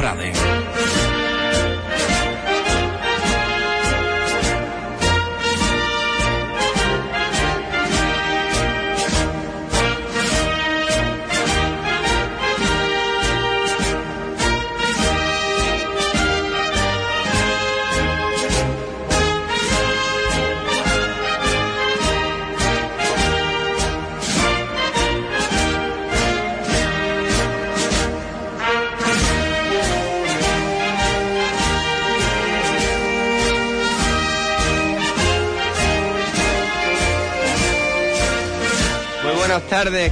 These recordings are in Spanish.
Cofrade.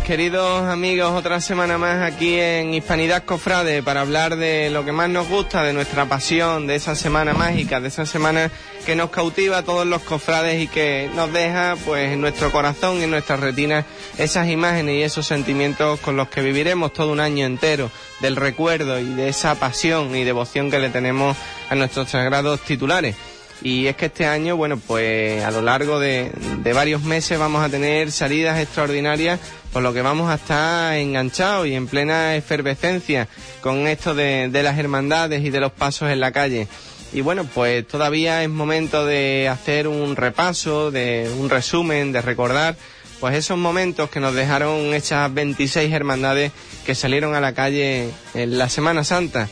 Queridos amigos. Otra semana más aquí en Hispanidad Cofrade para hablar de lo que más nos gusta, de nuestra pasión, de esa semana mágica, de esa semana que nos cautiva a todos los cofrades y que nos deja, pues, en nuestro corazón y en nuestras retinas esas imágenes y esos sentimientos con los que viviremos todo un año entero, del recuerdo y de esa pasión y devoción que le tenemos a nuestros sagrados titulares. Y es que este año, bueno, pues a lo largo de, de, varios meses vamos a tener salidas extraordinarias, por lo que vamos a estar enganchados y en plena efervescencia con esto de, las hermandades y de los pasos en la calle. Y bueno, pues todavía es momento de hacer un repaso, de un resumen, de recordar pues esos momentos que nos dejaron esas 26 hermandades que salieron a la calle en la Semana Santa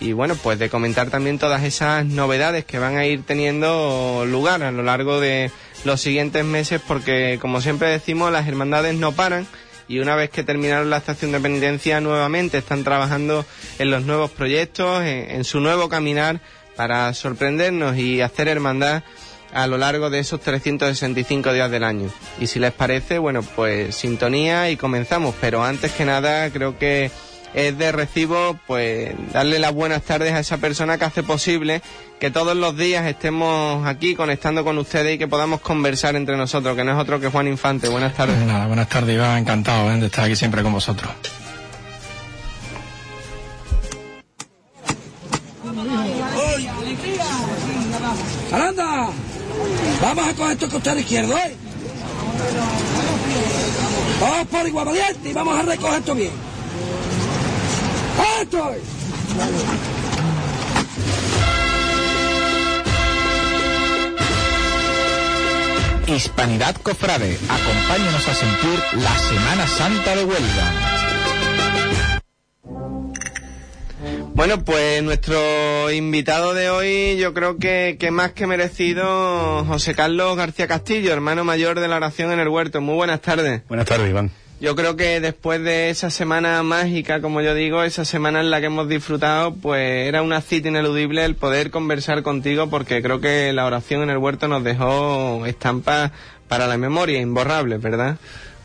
y bueno, pues de comentar también todas esas novedades que van a ir teniendo lugar a lo largo de los siguientes meses porque como siempre decimos las hermandades no paran y una vez que terminaron la estación de penitencia nuevamente están trabajando en los nuevos proyectos, en, su nuevo caminar para sorprendernos y hacer hermandad a lo largo de esos 365 días del año. Y si les parece, bueno, pues sintonía y comenzamos. Pero antes que nada, creo que es de recibo pues darle las buenas tardes a esa persona que hace posible que todos los días estemos aquí conectando con ustedes y que podamos conversar entre nosotros, que no es otro que Juan Infante. Buenas tardes. Nada, buenas tardes, Iván, encantado ¿eh? de estar aquí siempre con vosotros. ¡Aranda! Vamos a coger tu costado izquierdo, ¿eh? Vamos por igual valiente y vamos a recoger esto bien. ¡Esto! Hispanidad Cofrade, acompáñanos a sentir la Semana Santa de Huelva. Bueno, pues nuestro invitado de hoy yo creo que, que más que merecido José Carlos García Castillo, hermano mayor de la oración en el huerto. Muy buenas tardes. Buenas tardes, Iván. Yo creo que después de esa semana mágica, como yo digo, esa semana en la que hemos disfrutado, pues era una cita ineludible el poder conversar contigo porque creo que la oración en el huerto nos dejó estampas para la memoria, imborrables, ¿verdad?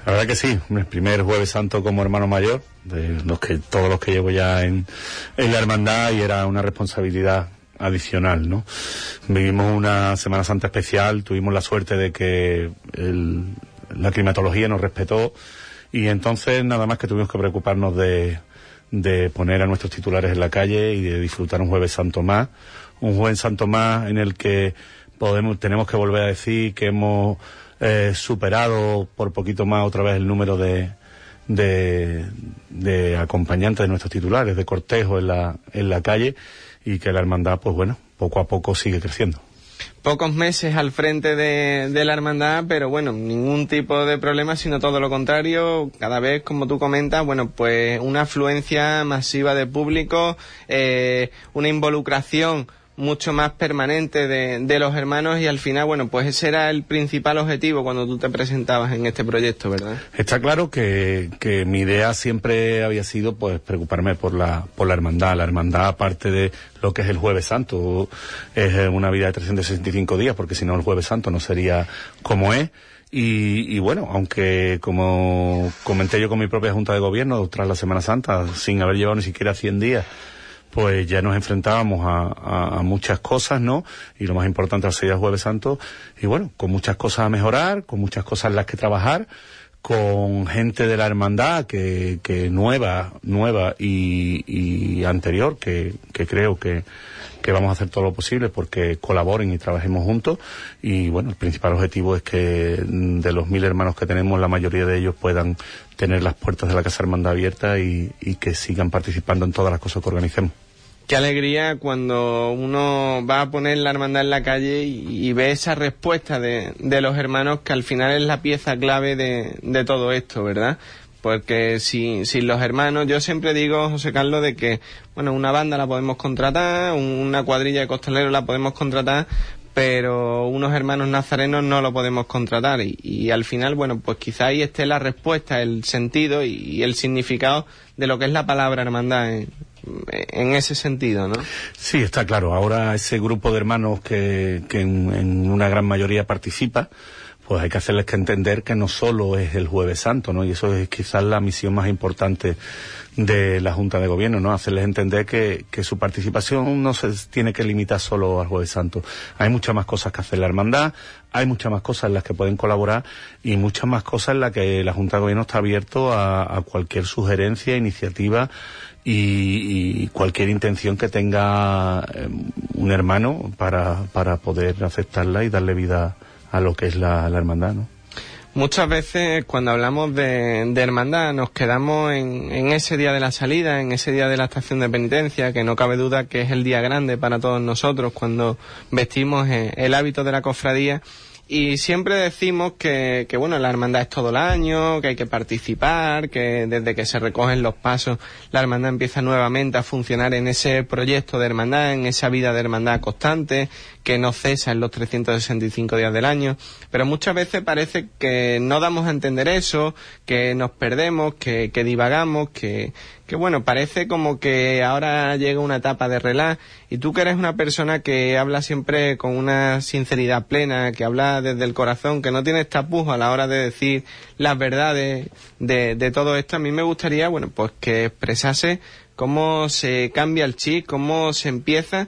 La verdad que sí, el primer jueves santo como hermano mayor, de los que, todos los que llevo ya en, la hermandad y era una responsabilidad adicional, ¿no? Vivimos una Semana Santa especial, tuvimos la suerte de que la climatología nos respetó y entonces nada más que tuvimos que preocuparnos de, de poner a nuestros titulares en la calle y de disfrutar un jueves santo más, un jueves santo más en el que podemos, tenemos que volver a decir que hemos eh, superado por poquito más otra vez el número de, de, acompañantes de nuestros titulares, de cortejo en la, en la calle y que la hermandad, pues bueno, poco a poco sigue creciendo pocos meses al frente de, de, la hermandad, pero bueno, ningún tipo de problema, sino todo lo contrario. Cada vez, como tú comentas, bueno, pues una afluencia masiva de público, eh, una involucración mucho más permanente de, de, los hermanos y al final, bueno, pues ese era el principal objetivo cuando tú te presentabas en este proyecto, ¿verdad? Está claro que, que mi idea siempre había sido pues preocuparme por la, por la hermandad. La hermandad, aparte de lo que es el Jueves Santo, es una vida de 365 días, porque si no el Jueves Santo no sería como es. Y, y, bueno, aunque como comenté yo con mi propia Junta de Gobierno tras la Semana Santa, sin haber llevado ni siquiera 100 días, pues ya nos enfrentábamos a, muchas cosas, ¿no? Y lo más importante, salida del Jueves Santo, y bueno, con muchas cosas a mejorar, con muchas cosas en las que trabajar, con gente de la hermandad que, que nueva, nueva y, anterior, que, que creo que, que vamos a hacer todo lo posible porque colaboren y trabajemos juntos. Y bueno, el principal objetivo es que de los mil hermanos que tenemos, la mayoría de ellos puedan tener las puertas de la Casa Hermandad abiertas y que sigan participando en todas las cosas que organicemos. Qué alegría cuando uno va a poner la hermandad en la calle y, ve esa respuesta de, de, los hermanos que al final es la pieza clave de, de todo esto, ¿verdad? Porque sin, sin los hermanos, yo siempre digo, José Carlos, de que, bueno, una banda la podemos contratar, una cuadrilla de costaleros la podemos contratar, pero unos hermanos nazarenos no lo podemos contratar y, al final, bueno, pues quizá ahí esté la respuesta, el sentido y, el significado de lo que es la palabra hermandad en, en ese sentido, ¿no? Sí, está claro. Ahora ese grupo de hermanos que, que en, en, una gran mayoría participa, pues hay que hacerles que entender que no solo es el Jueves Santo, ¿no? Y eso es quizás la misión más importante de la Junta de Gobierno, ¿no? Hacerles entender que, que su participación no se tiene que limitar solo al Jueves Santo. Hay muchas más cosas que hacer la hermandad, hay muchas más cosas en las que pueden colaborar y muchas más cosas en las que la Junta de Gobierno está abierto a, a cualquier sugerencia, iniciativa y, y, cualquier intención que tenga eh, un hermano para, para poder aceptarla y darle vida a lo que es la, hermandad, ¿no? Muchas veces cuando hablamos de, de hermandad nos quedamos en, en, ese día de la salida, en ese día de la estación de penitencia, que no cabe duda que es el día grande para todos nosotros cuando vestimos eh, el hábito de la cofradía y siempre decimos que, que, bueno, la hermandad es todo el año, que hay que participar, que desde que se recogen los pasos, la hermandad empieza nuevamente a funcionar en ese proyecto de hermandad, en esa vida de hermandad constante, que no cesa en los 365 días del año. Pero muchas veces parece que no damos a entender eso, que nos perdemos, que, que divagamos, que, que bueno, parece como que ahora llega una etapa de relax y tú que eres una persona que habla siempre con una sinceridad plena, que habla desde el corazón, que no tienes tapujos a la hora de decir las verdades de, de todo esto, a mí me gustaría, bueno, pues que expresase cómo se cambia el chip, cómo se empieza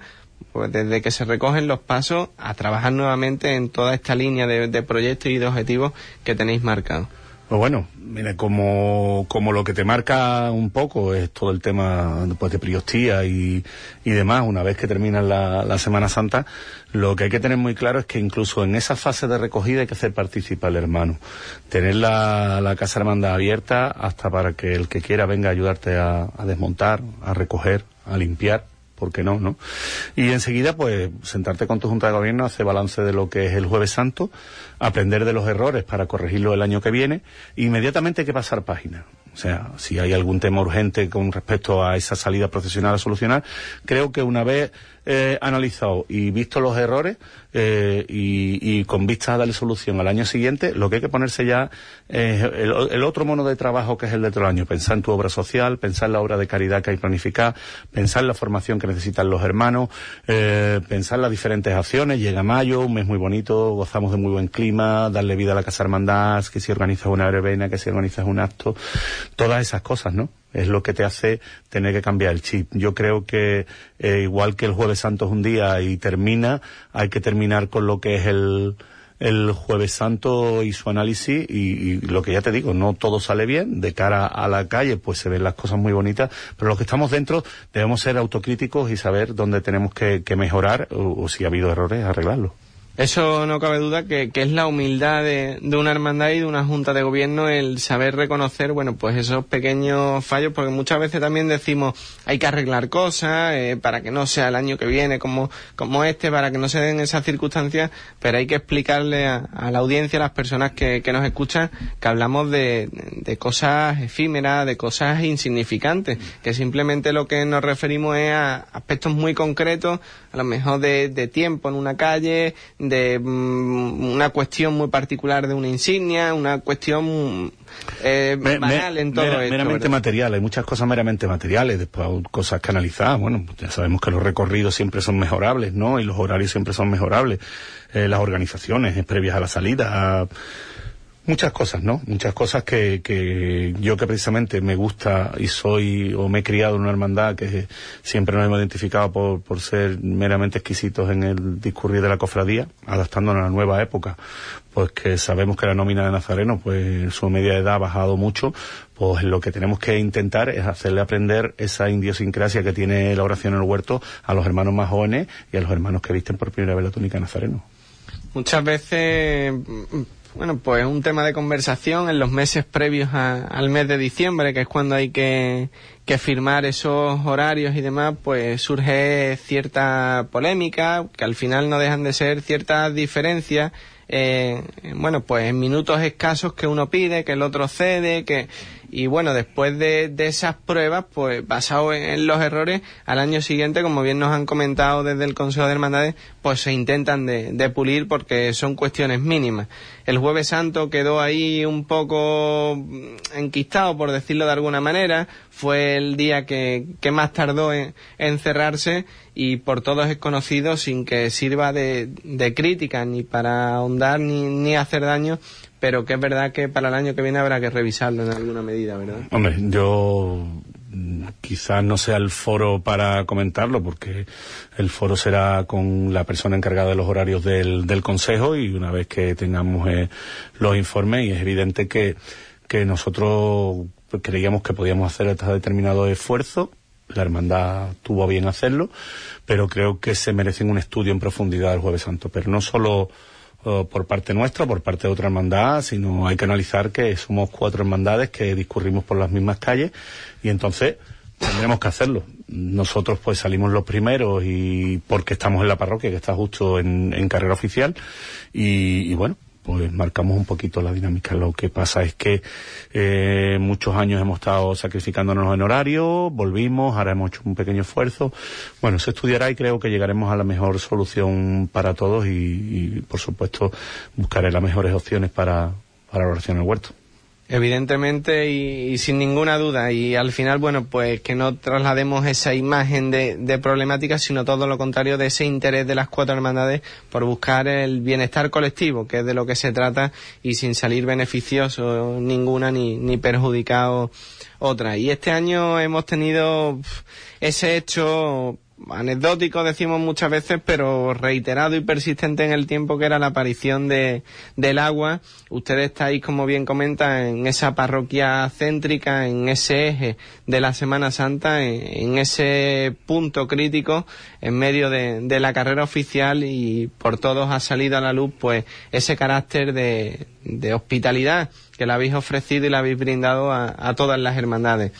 pues desde que se recogen los pasos a trabajar nuevamente en toda esta línea de, proyectos y de objetivos que tenéis marcados. Pues bueno, mira, como, como lo que te marca un poco es todo el tema pues, de priostía y, y demás, una vez que termina la, la, Semana Santa, lo que hay que tener muy claro es que incluso en esa fase de recogida hay que hacer participar al hermano. Tener la, la Casa Hermandad abierta hasta para que el que quiera venga a ayudarte a desmontar, a recoger, a limpiar ¿por qué no, no? Y enseguida, pues, sentarte con tu Junta de Gobierno, hacer balance de lo que es el Jueves Santo, aprender de los errores para corregirlo el año que viene, e inmediatamente hay que pasar página. O sea, si hay algún tema urgente con respecto a esa salida profesional a solucionar, creo que una vez eh, analizado y visto los errores eh, y, y, con vista a darle solución al año siguiente, lo que hay que ponerse ya es el, el, otro mono de trabajo que es el de otro año. Pensar en tu obra social, pensar en la obra de caridad que hay planificada, pensar en la formación que necesitan los hermanos, eh, pensar en las diferentes acciones. Llega mayo, un mes muy bonito, gozamos de muy buen clima, darle vida a la Casa Hermandad, que si organizas una verbena, que si organizas un acto, todas esas cosas, ¿no? Es lo que te hace tener que cambiar el chip. Yo creo que eh, igual que el jueves santo es un día y termina, hay que terminar con lo que es el, el jueves santo y su análisis y, y, lo que ya te digo, no todo sale bien, de cara a la calle pues se ven las cosas muy bonitas, pero los que estamos dentro debemos ser autocríticos y saber dónde tenemos que, que mejorar o, o si ha habido errores, arreglarlos. Eso no cabe duda que, que es la humildad de, de, una hermandad y de una junta de gobierno el saber reconocer, bueno, pues esos pequeños fallos, porque muchas veces también decimos hay que arreglar cosas eh, para que no sea el año que viene como, como este, para que no se den esas circunstancias, pero hay que explicarle a, a la audiencia, a las personas que, que nos escuchan, que hablamos de, de, cosas efímeras, de cosas insignificantes, que simplemente lo que nos referimos es a aspectos muy concretos, a lo mejor de, de tiempo en una calle, de mm, una cuestión muy particular de una insignia, una cuestión eh, me, banal me, en todo mera, esto. Meramente ¿verdad? material, hay muchas cosas meramente materiales, después cosas canalizadas, bueno, ya sabemos que los recorridos siempre son mejorables, ¿no? Y los horarios siempre son mejorables, eh, las organizaciones previas a la salida, a, Muchas cosas, ¿no? Muchas cosas que, que yo que precisamente me gusta y soy o me he criado en una hermandad que siempre nos hemos identificado por, por ser meramente exquisitos en el discurrir de la cofradía, adaptándonos a la nueva época, pues que sabemos que la nómina de Nazareno, pues su media edad ha bajado mucho, pues lo que tenemos que intentar es hacerle aprender esa idiosincrasia que tiene la oración en el huerto a los hermanos más jóvenes y a los hermanos que visten por primera vez la túnica Nazareno. Muchas veces bueno, pues un tema de conversación en los meses previos al mes de diciembre, que es cuando hay que, que firmar esos horarios y demás, pues surge cierta polémica, que al final no dejan de ser ciertas diferencias eh, bueno, pues en minutos escasos que uno pide, que el otro cede, que y bueno, después de, de esas pruebas, pues basado en, los errores, al año siguiente, como bien nos han comentado desde el Consejo de Hermandades, pues se intentan de, de pulir porque son cuestiones mínimas. El jueves santo quedó ahí un poco enquistado, por decirlo de alguna manera, fue el día que, que más tardó en, en, cerrarse y por todos es conocido sin que sirva de, crítica ni para ahondar ni, ni hacer daño pero que es verdad que para el año que viene habrá que revisarlo en alguna medida, ¿verdad? Hombre, yo quizás no sea el foro para comentarlo, porque el foro será con la persona encargada de los horarios del, del Consejo y una vez que tengamos eh, los informes, y es evidente que, que nosotros creíamos que podíamos hacer este determinado esfuerzo, la hermandad tuvo a bien hacerlo, pero creo que se merecen un estudio en profundidad el Jueves Santo, pero no solo por parte nuestra, por parte de otra hermandad, sino hay que analizar que somos cuatro hermandades que discurrimos por las mismas calles y entonces tendremos que hacerlo. Nosotros pues salimos los primeros y porque estamos en la parroquia que está justo en, carrera oficial y bueno, pues marcamos un poquito la dinámica. Lo que pasa es que eh, muchos años hemos estado sacrificándonos en horario, volvimos, ahora hemos hecho un pequeño esfuerzo. Bueno, se estudiará y creo que llegaremos a la mejor solución para todos y, y por supuesto, buscaré las mejores opciones para, para la oración en el huerto. Evidentemente y, sin ninguna duda. Y al final, bueno, pues que no traslademos esa imagen de, de, problemática, sino todo lo contrario de ese interés de las cuatro hermandades por buscar el bienestar colectivo, que es de lo que se trata, y sin salir beneficioso ninguna ni, ni perjudicado otra. Y este año hemos tenido ese hecho anecdótico decimos muchas veces, pero reiterado y persistente en el tiempo que era la aparición de, del agua. Ustedes estáis, como bien comenta, en esa parroquia céntrica, en ese eje de la Semana Santa, en, ese punto crítico en medio de, la carrera oficial y por todos ha salido a la luz pues ese carácter de, de hospitalidad que le habéis ofrecido y le habéis brindado a, a, todas las hermandades.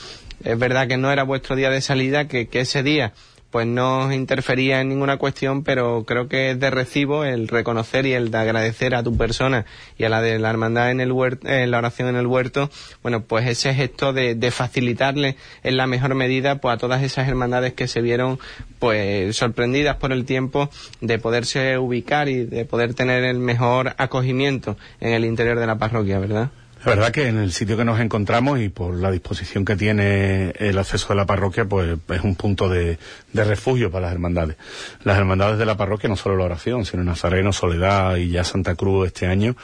Es verdad que no era vuestro día de salida, que ese día pues no interfería en ninguna cuestión, pero creo que es de recibo el reconocer y el de agradecer a tu persona y a la de la hermandad en el huerto, en la oración en el huerto, bueno, pues ese gesto de, de facilitarle en la mejor medida pues a todas esas hermandades que se vieron pues sorprendidas por el tiempo de poderse ubicar y de poder tener el mejor acogimiento en el interior de la parroquia, ¿verdad? La verdad que en el sitio que nos encontramos y por la disposición que tiene el acceso de la parroquia, pues es un punto de, refugio para las hermandades. Las hermandades de la parroquia, no solo la oración, sino Nazareno, Soledad y ya Santa Cruz este año,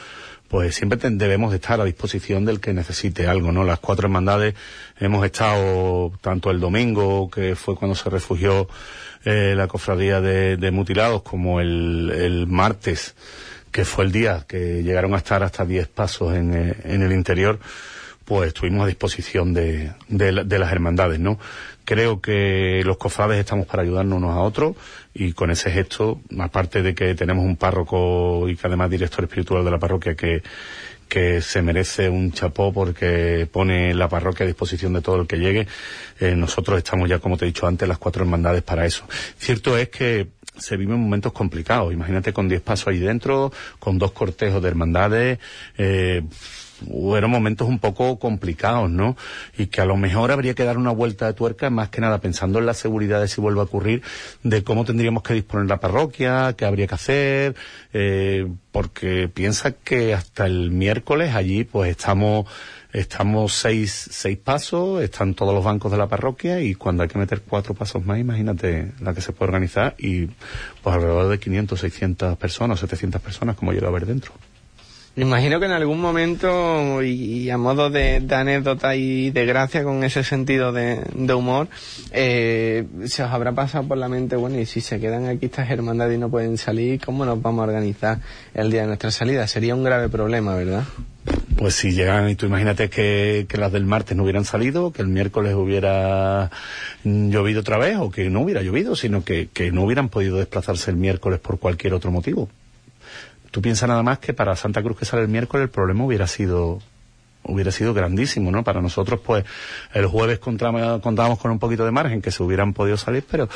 pues siempre debemos de estar a disposición del que necesite algo, ¿no? Las cuatro hermandades hemos estado tanto el domingo, que fue cuando se refugió eh, la cofradía de, mutilados, como el martes, que fue el día que llegaron a estar hasta 10 pasos en, eh, en, el interior, pues estuvimos a disposición de, de, las hermandades, ¿no? Creo que los cofrades estamos para ayudarnos unos a otros y con ese gesto, aparte de que tenemos un párroco y que además director espiritual de la parroquia que, que se merece un chapó porque pone la parroquia a disposición de todo el que llegue. Eh, nosotros estamos ya, como te he dicho antes, las cuatro hermandades para eso. Cierto es que se viven momentos complicados. Imagínate con diez pasos ahí dentro, con dos cortejos de hermandades, eh, fueron momentos un poco complicados, ¿no? Y que a lo mejor habría que dar una vuelta de tuerca, más que nada pensando en la seguridad de si vuelve a ocurrir, de cómo tendríamos que disponer la parroquia, qué habría que hacer, eh, porque piensa que hasta el miércoles allí pues estamos Estamos seis, seis pasos, están todos los bancos de la parroquia y cuando hay que meter cuatro pasos más, imagínate la que se puede organizar y pues alrededor de 500, 600 personas, 700 personas como llega a ver dentro. Imagino que en algún momento, y, a modo de, anécdota y de gracia con ese sentido de, humor, eh, se os habrá pasado por la mente, bueno, y si se quedan aquí estas hermandades y no pueden salir, ¿cómo nos vamos a organizar el día de nuestra salida? Sería un grave problema, ¿verdad? Pues si llegan, y tú imagínate que, las del martes no hubieran salido, que el miércoles hubiera llovido otra vez, o que no hubiera llovido, sino que, que no hubieran podido desplazarse el miércoles por cualquier otro motivo. Tú piensas nada más que para Santa Cruz que sale el miércoles el problema hubiera sido hubiera sido grandísimo, ¿no? Para nosotros, pues, el jueves contábamos con un poquito de margen que se hubieran podido salir, pero,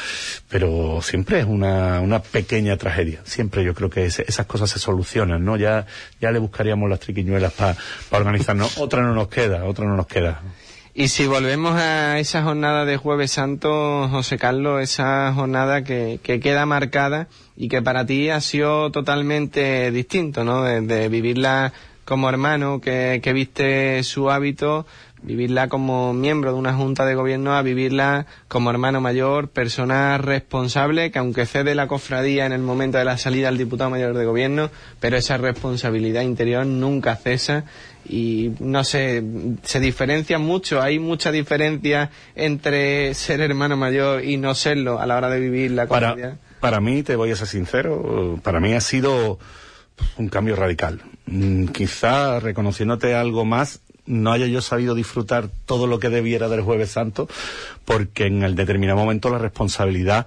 pero siempre es una, una pequeña tragedia. Siempre yo creo que esas cosas se solucionan, ¿no? Ya, ya le buscaríamos las triquiñuelas para organizarnos. Otra no nos queda, otra no nos queda. Y si volvemos a esa jornada de Jueves Santo, José Carlos, esa jornada que, que queda marcada y que para ti ha sido totalmente distinto, ¿no? de vivirla como hermano que, que viste su hábito, vivirla como miembro de una junta de gobierno a vivirla como hermano mayor, persona responsable que aunque cede la cofradía en el momento de la salida al diputado mayor de gobierno, pero esa responsabilidad interior nunca cesa y no sé, se diferencia mucho, hay mucha diferencia entre ser hermano mayor y no serlo a la hora de vivir la cofradía. Para, para mí, te voy a ser sincero, para mí ha sido un cambio radical. Mm, quizá reconociéndote algo más, no haya yo sabido disfrutar todo lo que debiera del Jueves Santo, porque en el determinado momento la responsabilidad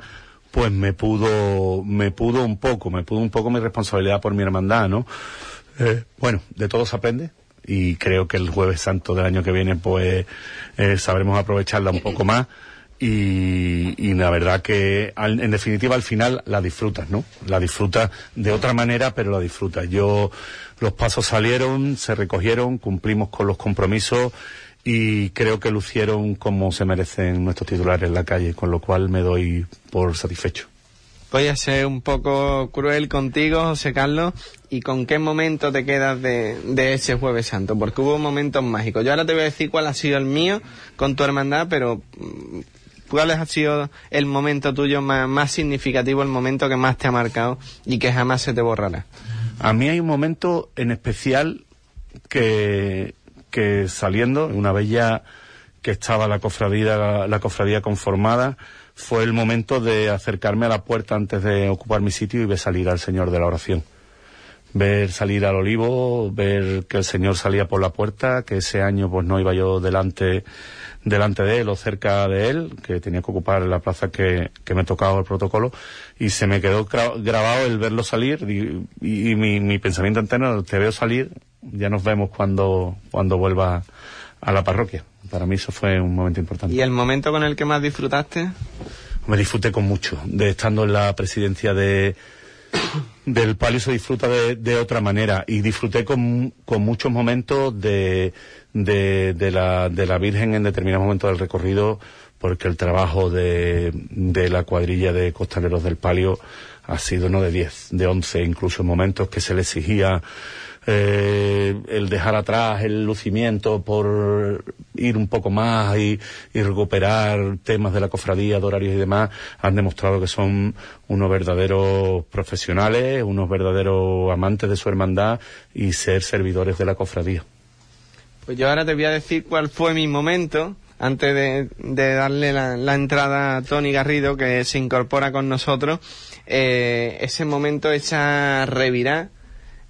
pues me pudo, me pudo un poco, me pudo un poco mi responsabilidad por mi hermandad, ¿no? Eh, bueno, de todo se aprende y creo que el Jueves Santo del año que viene pues eh, sabremos aprovecharla un poco más y, la verdad que en definitiva al final la disfrutas, ¿no? La disfrutas de otra manera, pero la disfrutas. Yo, los pasos salieron, se recogieron, cumplimos con los compromisos y creo que lucieron como se merecen nuestros titulares en la calle, con lo cual me doy por satisfecho. Voy a ser un poco cruel contigo, José Carlos, y con qué momento te quedas de, de, ese jueves santo, porque hubo momentos mágicos. Yo ahora te voy a decir cuál ha sido el mío con tu hermandad, pero mm, ¿Cuál ha sido el momento tuyo más, significativo, el momento que más te ha marcado y que jamás se te borrará? A mí hay un momento en especial que, que saliendo, una vez ya que estaba la cofradía, la, cofradía conformada, fue el momento de acercarme a la puerta antes de ocupar mi sitio y ver salir al Señor de la oración. Ver salir al olivo, ver que el Señor salía por la puerta, que ese año pues no iba yo delante delante de él o cerca de él, que tenía que ocupar la plaza que, que me tocaba el protocolo, y se me quedó grabado el verlo salir y, mi, mi, pensamiento interno, te veo salir, ya nos vemos cuando, cuando vuelva a la parroquia. Para mí eso fue un momento importante. ¿Y el momento con el que más disfrutaste? Me disfruté con mucho, de estando en la presidencia de, del palio se disfruta de, de otra manera y disfruté con, con muchos momentos de, de, de, la, de la Virgen en determinados momentos del recorrido porque el trabajo de, de la cuadrilla de costaleros del palio ha sido no de 10, de 11, incluso en momentos que se le exigía eh, el dejar atrás el lucimiento por ir un poco más y, y, recuperar temas de la cofradía, de horarios y demás, han demostrado que son unos verdaderos profesionales, unos verdaderos amantes de su hermandad y ser servidores de la cofradía. Pues yo ahora te voy a decir cuál fue mi momento antes de, darle la, entrada a Tony Garrido que se incorpora con nosotros. Eh, ese momento, esa revirá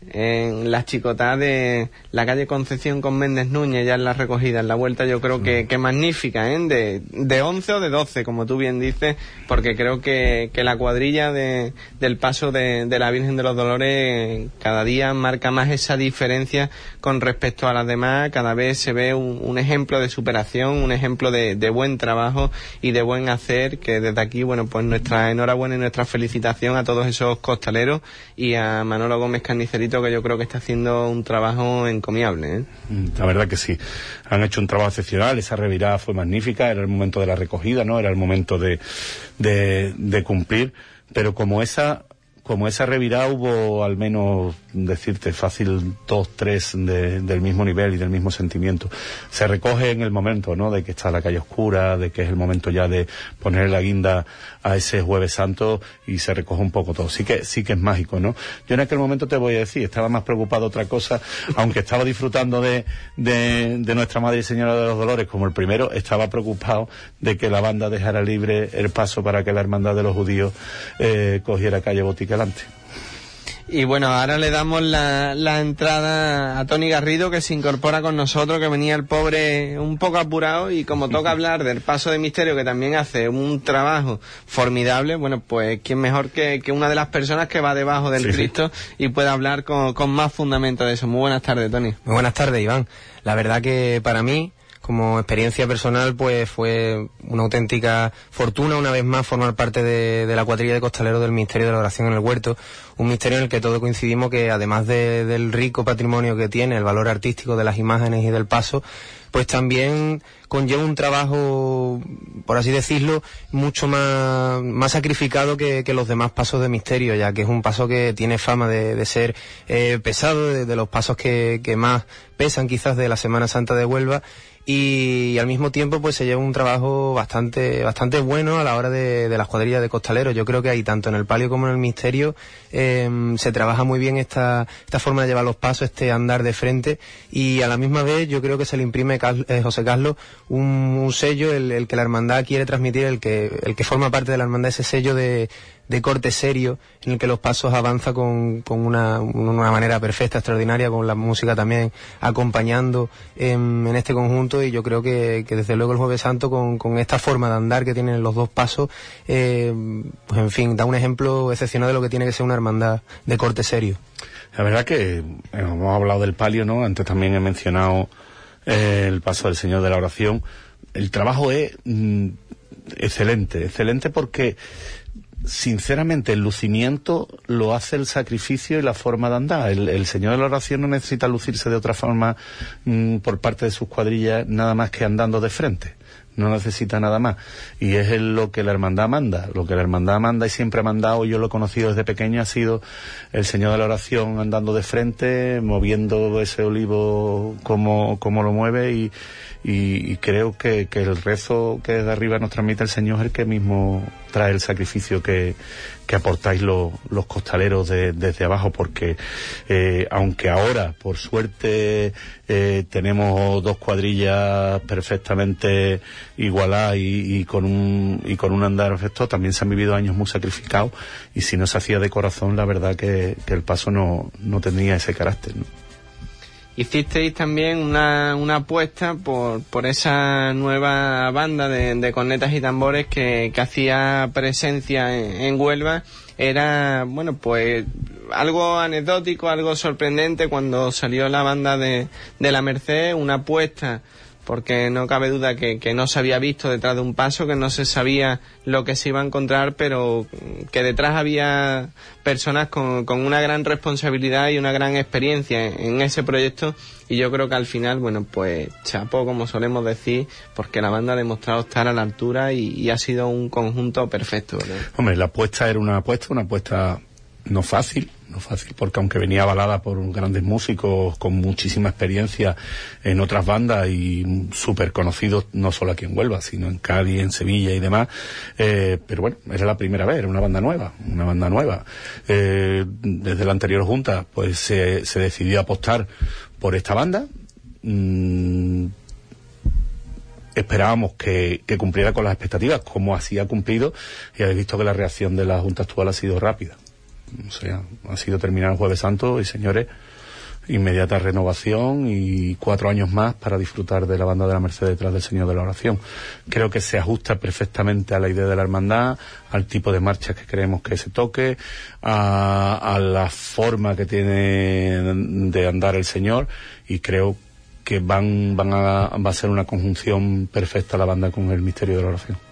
en la chicotá de la calle Concepción con Méndez Núñez, ya en la recogida, en la vuelta, yo creo que, que magnífica, ¿eh? De, de 11 o de 12, como tú bien dices, porque creo que, que la cuadrilla de, del paso de, de, la Virgen de los Dolores cada día marca más esa diferencia con respecto a las demás, cada vez se ve un, un ejemplo de superación, un ejemplo de, de, buen trabajo y de buen hacer, que desde aquí, bueno, pues nuestra enhorabuena y nuestra felicitación a todos esos costaleros y a Manolo Gómez Carnicerito que yo creo que está haciendo un trabajo encomiable. ¿eh? Mm, la verdad que sí. Han hecho un trabajo excepcional, esa revirada fue magnífica, era el momento de la recogida, ¿no? Era el momento de, de, de cumplir. Pero como esa como esa revirada hubo al menos, decirte, fácil dos, tres del mismo nivel y del mismo sentimiento. Se recoge en el momento, ¿no? De que está la calle oscura, de que es el momento ya de poner la guinda a ese jueves santo y se recoge un poco todo. Sí que, sí que es mágico, ¿no? Yo en aquel momento te voy a decir, estaba más preocupado de otra cosa, aunque estaba disfrutando de, de, de nuestra Madre y Señora de los Dolores como el primero, estaba preocupado de que la banda dejara libre el paso para que la Hermandad de los Judíos eh, cogiera calle Botica Y bueno, ahora le damos la, la, entrada a Tony Garrido que se incorpora con nosotros, que venía el pobre un poco apurado y como toca hablar del paso de misterio que también hace un trabajo formidable, bueno, pues quién mejor que, que una de las personas que va debajo del Cristo y puede hablar con, con más fundamento de eso. Muy buenas tardes, Tony. Muy buenas tardes, Iván. La verdad que para mí como experiencia personal, pues fue una auténtica fortuna una vez más formar parte de, la cuadrilla de costaleros del Ministerio de la Oración en el Huerto, un misterio en el que todos coincidimos que además del rico patrimonio que tiene, el valor artístico de las imágenes y del paso, pues también conlleva un trabajo, por así decirlo, mucho más, más sacrificado que, los demás pasos de misterio, ya que es un paso que tiene fama de, ser eh, pesado, de, los pasos que, que más pesan quizás de la Semana Santa de Huelva y, al mismo tiempo pues se lleva un trabajo bastante bastante bueno a la hora de, de las cuadrillas de costaleros. Yo creo que ahí tanto en el palio como en el misterio em, se trabaja muy bien esta, esta forma de llevar los pasos, este andar de frente y a la misma vez yo creo que se le imprime eh, José Carlos un, sello, el, el, que la hermandad quiere transmitir, el que, el que forma parte de la hermandad, ese sello de, de corte serio en el que los pasos avanza con, con una, una, manera perfecta, extraordinaria, con la música también acompañando en, en este conjunto y yo creo que, que, desde luego el Jueves Santo con, con, esta forma de andar que tienen los dos pasos, eh, pues en fin, da un ejemplo excepcional de lo que tiene que ser una hermandad de corte serio. La verdad que hemos hablado del palio, ¿no? Antes también he mencionado eh, el paso del Señor de la Oración. El trabajo es mm, excelente, excelente porque sinceramente, el lucimiento lo hace el sacrificio y la forma de andar. El, Señor de la Oración no necesita lucirse de otra forma mm, por parte de sus cuadrillas, nada más que andando de frente. No necesita nada más. Y es lo que la hermandad manda. Lo que la hermandad manda y siempre ha mandado, yo lo he conocido desde pequeño, ha sido el Señor de la Oración andando de frente, moviendo ese olivo como, como lo mueve y, y, creo que, que, el rezo que desde arriba nos transmite el Señor es el que mismo trae el sacrificio que, que aportáis los costaleros desde abajo, porque eh, aunque ahora, por suerte, eh, tenemos dos cuadrillas perfectamente igualadas y, con un, y con un andar perfecto, también se han vivido años muy sacrificados y si no se hacía de corazón, la verdad que, el paso no, no tenía ese carácter. Hicisteis también una, una apuesta por, por esa nueva banda de, de cornetas y tambores que, que hacía presencia en, Huelva. Era, bueno, pues algo anecdótico, algo sorprendente cuando salió la banda de, de la Merced, una apuesta porque no cabe duda que, no se había visto detrás de un paso, que no se sabía lo que se iba a encontrar, pero que detrás había personas con, una gran responsabilidad y una gran experiencia en, ese proyecto y yo creo que al final, bueno, pues chapó, como solemos decir, porque la banda ha demostrado estar a la altura y, ha sido un conjunto perfecto. Hombre, la apuesta era una apuesta, una apuesta no fácil, no fácil, porque aunque venía avalada por grandes músicos con muchísima experiencia en otras bandas y súper conocidos no solo aquí en Huelva, sino en Cádiz, en Sevilla y demás, eh, pero bueno, era la primera vez, era una banda nueva, una banda nueva. Eh, desde la anterior junta, pues se, decidió apostar por esta banda. Mm, esperábamos que, que, cumpliera con las expectativas, como así ha cumplido, y habéis visto que la reacción de la Junta actual ha sido rápida. O sea, ha sido terminar el Jueves Santo y señores, inmediata renovación y cuatro años más para disfrutar de la banda de la Merced detrás del Señor de la Oración. Creo que se ajusta perfectamente a la idea de la hermandad, al tipo de marchas que creemos que se toque, a, la forma que tiene de andar el Señor y creo que van, van a, va a ser una conjunción perfecta la banda con el misterio de la oración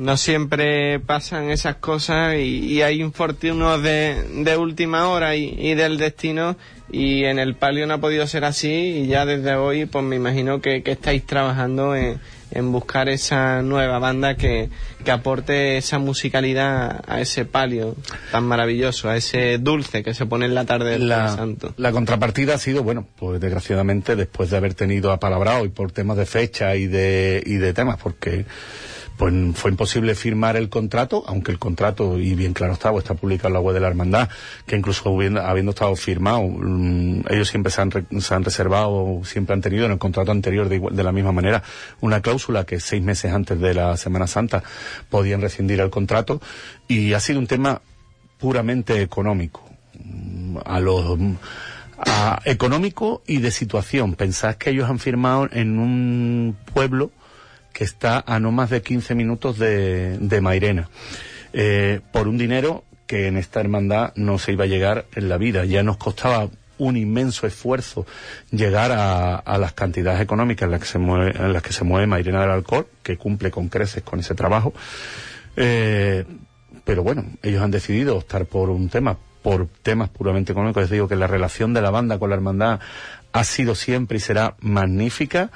no siempre pasan esas cosas y, hay infortunios de, de última hora y, del destino y en el palio no ha podido ser así y ya desde hoy pues me imagino que, estáis trabajando en, buscar esa nueva banda que, que, aporte esa musicalidad a ese palio tan maravilloso, a ese dulce que se pone en la tarde del la, Santo. La contrapartida ha sido, bueno, pues desgraciadamente después de haber tenido apalabrado y por temas de fecha y de, y de temas, porque pues fue imposible firmar el contrato, aunque el contrato, y bien claro está, está publicado en la web de la hermandad, que incluso habiendo, estado firmado, mm, ellos siempre se han, se han, reservado, siempre han tenido en el contrato anterior de, de, la misma manera una cláusula que seis meses antes de la Semana Santa podían rescindir el contrato, y ha sido un tema puramente económico a los a económico y de situación. Pensad que ellos han firmado en un pueblo está a no más de 15 minutos de, de Mairena, eh, por un dinero que en esta hermandad no se iba a llegar en la vida. Ya nos costaba un inmenso esfuerzo llegar a, a las cantidades económicas en las que se mueve, en las que se mueve Mairena del Alcor, que cumple con creces con ese trabajo. Eh, pero bueno, ellos han decidido optar por un tema, por temas puramente económicos. Les digo que la relación de la banda con la hermandad ha sido siempre y será magnífica.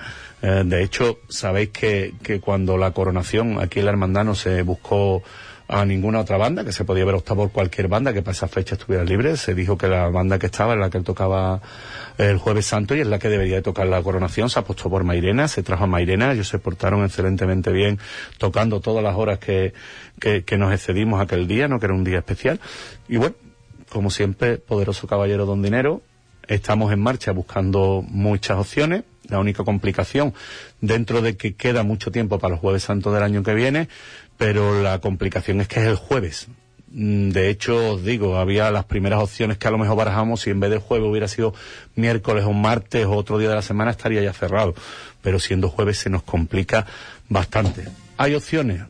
Eh, de hecho, sabéis que, que cuando la coronación aquí en la hermandad no se buscó a ninguna otra banda, que se podía haber optado por cualquier banda que para esa fecha estuviera libre. Se dijo que la banda que estaba era la que él tocaba el Jueves Santo y es la que debería de tocar la coronación. Se apostó por Mairena, se trajo a Mairena, ellos se portaron excelentemente bien tocando todas las horas que, que, que nos excedimos aquel día, no que era un día especial. Y bueno, como siempre, poderoso caballero don dinero, estamos en marcha buscando muchas opciones. La única complicación, dentro de que queda mucho tiempo para el Jueves Santo del año que viene, pero la complicación es que es el jueves. Mm, De hecho, os digo, había las primeras opciones que a lo mejor barajamos, si en vez de jueves hubiera sido miércoles o martes o otro día de la semana, estaría ya cerrado. Pero siendo jueves se nos complica bastante. Hay opciones,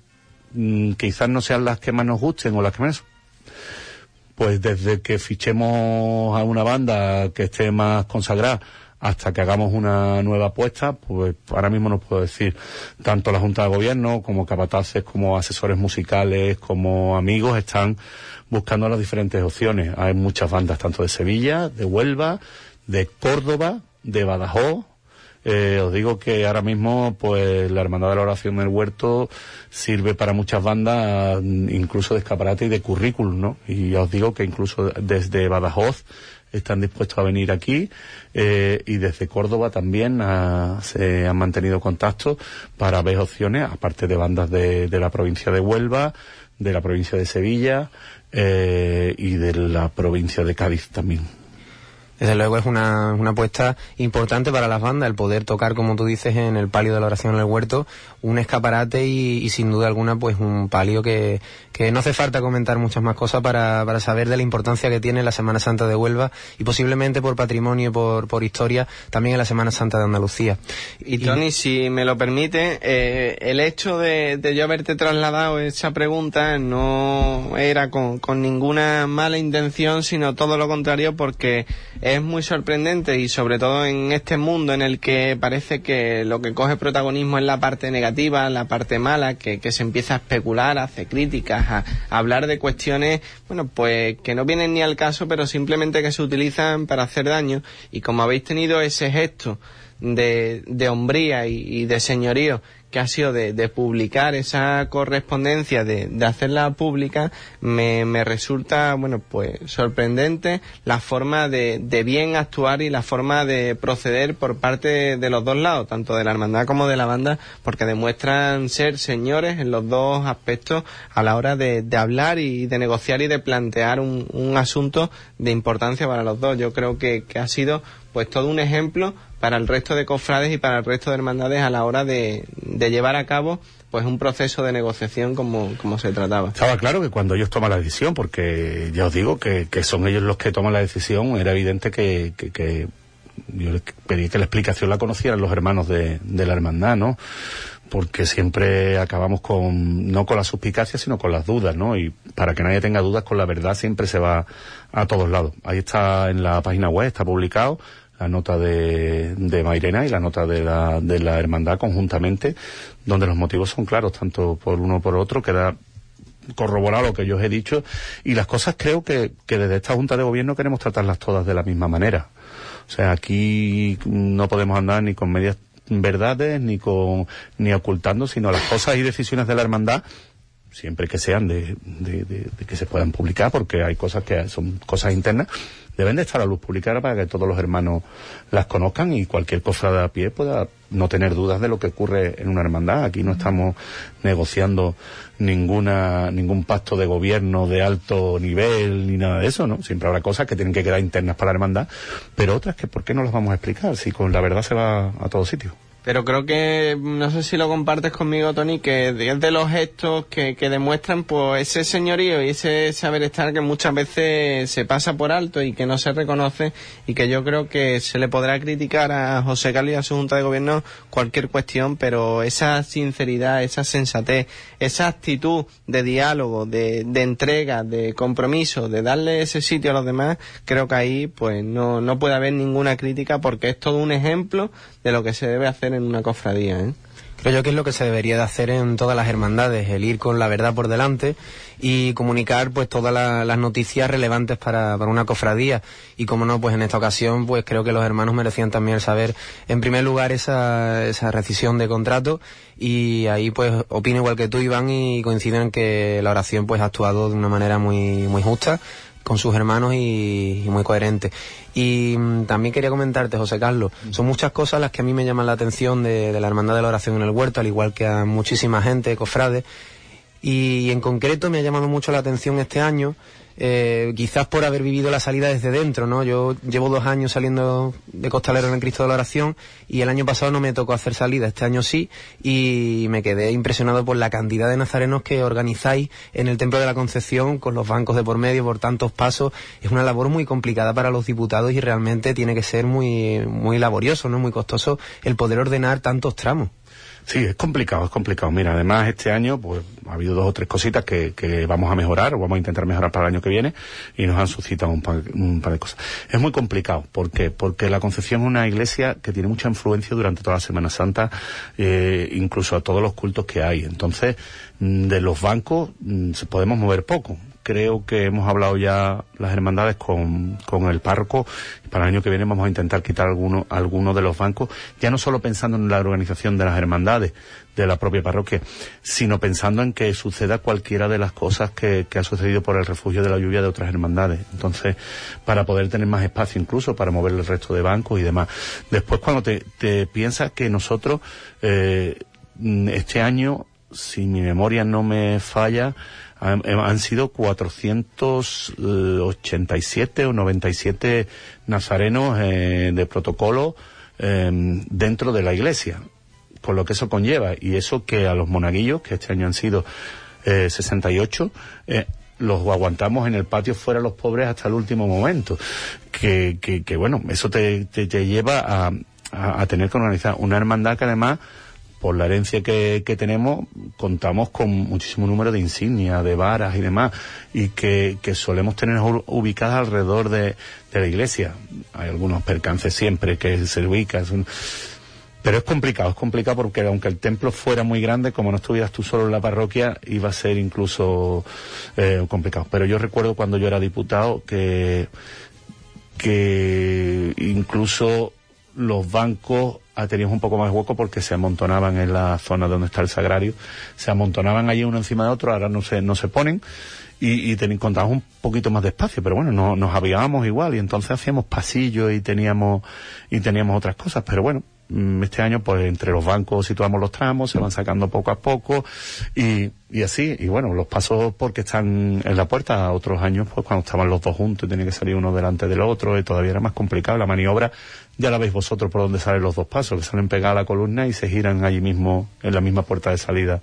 mm, quizás no sean las que más nos gusten o las que menos. Pues desde que fichemos a una banda que esté más consagrada hasta que hagamos una nueva apuesta, pues ahora mismo no puedo decir tanto la Junta de Gobierno como capataces, como asesores musicales, como amigos están buscando las diferentes opciones. Hay muchas bandas tanto de Sevilla, de Huelva, de Córdoba, de Badajoz. Eh, os digo que ahora mismo, pues, la Hermandad de la Oración del Huerto sirve para muchas bandas, incluso de escaparate y de currículum, ¿no? Y os digo que incluso desde Badajoz están dispuestos a venir aquí eh, y desde Córdoba también ah, se han mantenido contactos para ver opciones, aparte de bandas de, de la provincia de Huelva, de la provincia de Sevilla eh, y de la provincia de Cádiz también. Desde luego es una, una apuesta importante para las bandas el poder tocar, como tú dices, en el palio de la oración en el huerto, un escaparate y, y sin duda alguna pues un palio que, que no hace falta comentar muchas más cosas para, para saber de la importancia que tiene la Semana Santa de Huelva y posiblemente por patrimonio y por, por historia también en la Semana Santa de Andalucía. Y Tony, si me lo permite, eh, el hecho de, de, yo haberte trasladado esa pregunta no era con, con, ninguna mala intención, sino todo lo contrario, porque es muy sorprendente y sobre todo en este mundo en el que parece que lo que coge protagonismo es la parte negativa, la parte mala, que, que se empieza a especular, a hacer críticas, a, hablar de cuestiones, bueno, pues que no vienen ni al caso, pero simplemente que se utilizan para hacer daño. Y como habéis tenido ese gesto de, de hombría y, de señorío que ha sido de, de publicar esa correspondencia, de, de hacerla pública, me, resulta, bueno, pues sorprendente la forma de, de, bien actuar y la forma de proceder por parte de los dos lados, tanto de la hermandad como de la banda, porque demuestran ser señores en los dos aspectos a la hora de, hablar y de negociar y de plantear un, un, asunto de importancia para los dos. Yo creo que, que ha sido pues todo un ejemplo para el resto de cofrades y para el resto de hermandades a la hora de, llevar a cabo pues un proceso de negociación como, se trataba. Estaba claro que cuando ellos toman la decisión, porque ya os digo que, que son ellos los que toman la decisión, era evidente que, que, que yo les pedí que la explicación la conocieran los hermanos de, de la hermandad, ¿no? porque siempre acabamos con, no con la suspicacia, sino con las dudas, ¿no? Y para que nadie tenga dudas con la verdad siempre se va a todos lados. Ahí está en la página web, está publicado la nota de, de Mairena y la nota de la, de la hermandad conjuntamente, donde los motivos son claros, tanto por uno por otro, queda corroborar lo que yo os he dicho y las cosas creo que, que desde esta Junta de Gobierno queremos tratarlas todas de la misma manera. O sea, aquí no podemos andar ni con medias verdades ni con ni ocultando, sino las cosas y decisiones de la hermandad siempre que sean de, de, de, de, que se puedan publicar, porque hay cosas que son cosas internas, deben de estar a luz publicada para que todos los hermanos las conozcan y cualquier cosa de a pie pueda no tener dudas de lo que ocurre en una hermandad. Aquí no estamos negociando ninguna ningún pacto de gobierno de alto nivel ni nada de eso, ¿no? Siempre habrá cosas que tienen que quedar internas para la hermandad, pero otras que ¿por qué no las vamos a explicar si con la verdad se va a todo sitio? Pero creo que, no sé si lo compartes conmigo, Tony, que es de los gestos que, que demuestran pues ese señorío y ese saber estar que muchas veces se pasa por alto y que no se reconoce y que yo creo que se le podrá criticar a José Carlos y a su Junta de Gobierno cualquier cuestión, pero esa sinceridad, esa sensatez, esa actitud de diálogo, de, de entrega, de compromiso, de darle ese sitio a los demás, creo que ahí pues no, no puede haber ninguna crítica porque es todo un ejemplo de lo que se debe hacer en una cofradía. ¿eh? Creo yo que es lo que se debería de hacer en todas las hermandades, el ir con la verdad por delante y comunicar pues todas las noticias relevantes para, para, una cofradía. Y como no, pues en esta ocasión pues creo que los hermanos merecían también saber en primer lugar esa, esa rescisión de contrato y ahí pues opino igual que tú Iván y coinciden en que la oración pues ha actuado de una manera muy, muy justa con sus hermanos y, y muy coherente. Y mm, también quería comentarte, José Carlos, son muchas cosas las que a mí me llaman la atención de, de la Hermandad de la Oración en el Huerto, al igual que a muchísima gente, cofrades, y en concreto me ha llamado mucho la atención este año eh, quizás por haber vivido la salida desde dentro, ¿no? Yo llevo dos años saliendo de costalero en el Cristo de la Oración y el año pasado no me tocó hacer salida, este año sí, y me quedé impresionado por la cantidad de nazarenos que organizáis en el Templo de la Concepción con los bancos de por medio, por tantos pasos. Es una labor muy complicada para los diputados y realmente tiene que ser muy, muy laborioso, ¿no? Muy costoso el poder ordenar tantos tramos. Sí, es complicado, es complicado. Mira, además este año pues ha habido dos o tres cositas que, que vamos a mejorar o vamos a intentar mejorar para el año que viene y nos han suscitado un par, un par de cosas. Es muy complicado. ¿Por qué? Porque la Concepción es una iglesia que tiene mucha influencia durante toda la Semana Santa, eh, incluso a todos los cultos que hay. Entonces, de los bancos se podemos mover poco creo que hemos hablado ya las hermandades con, con el párroco para el año que viene vamos a intentar quitar algunos alguno de los bancos, ya no solo pensando en la organización de las hermandades de la propia parroquia, sino pensando en que suceda cualquiera de las cosas que, que ha sucedido por el refugio de la lluvia de otras hermandades. Entonces, para poder tener más espacio incluso para mover el resto de bancos y demás. Después, cuando te, te piensas que nosotros, eh, este año, si mi memoria no me falla, han, han sido 487 o 97 nazarenos eh, de protocolo eh, dentro de la iglesia, con lo que eso conlleva. Y eso que a los monaguillos, que este año han sido eh, 68, eh, los aguantamos en el patio fuera los pobres hasta el último momento. Que, que, bueno, eso te, te, lleva a, a tener que organizar una hermandad que además por la herencia que, tenemos, contamos con muchísimo número de insignias, de varas y demás, y que, solemos tener ubicadas alrededor de, de, la iglesia. Hay algunos percances siempre que se ubican. Pero es complicado, es complicado porque aunque el templo fuera muy grande, como no estuvieras tú solo en la parroquia, iba a ser incluso eh, complicado. Pero yo recuerdo cuando yo era diputado que, que incluso los bancos teníamos un poco más hueco porque se amontonaban en la zona donde está el sagrario, se amontonaban allí uno encima de otro, ahora no se, no se ponen y, y un poquito más de espacio, pero bueno, no, nos aviábamos igual y entonces hacíamos pasillos y teníamos, y teníamos otras cosas, pero bueno, este año pues entre los bancos situamos los tramos, se van sacando poco a poco y, y así, y bueno, los pasos porque están en la puerta, otros años pues cuando estaban los dos juntos y tenía que salir uno delante del otro y todavía era más complicado, la maniobra ya la veis vosotros por dónde salen los dos pasos, que salen pegados a la columna y se giran allí mismo, en la misma puerta de salida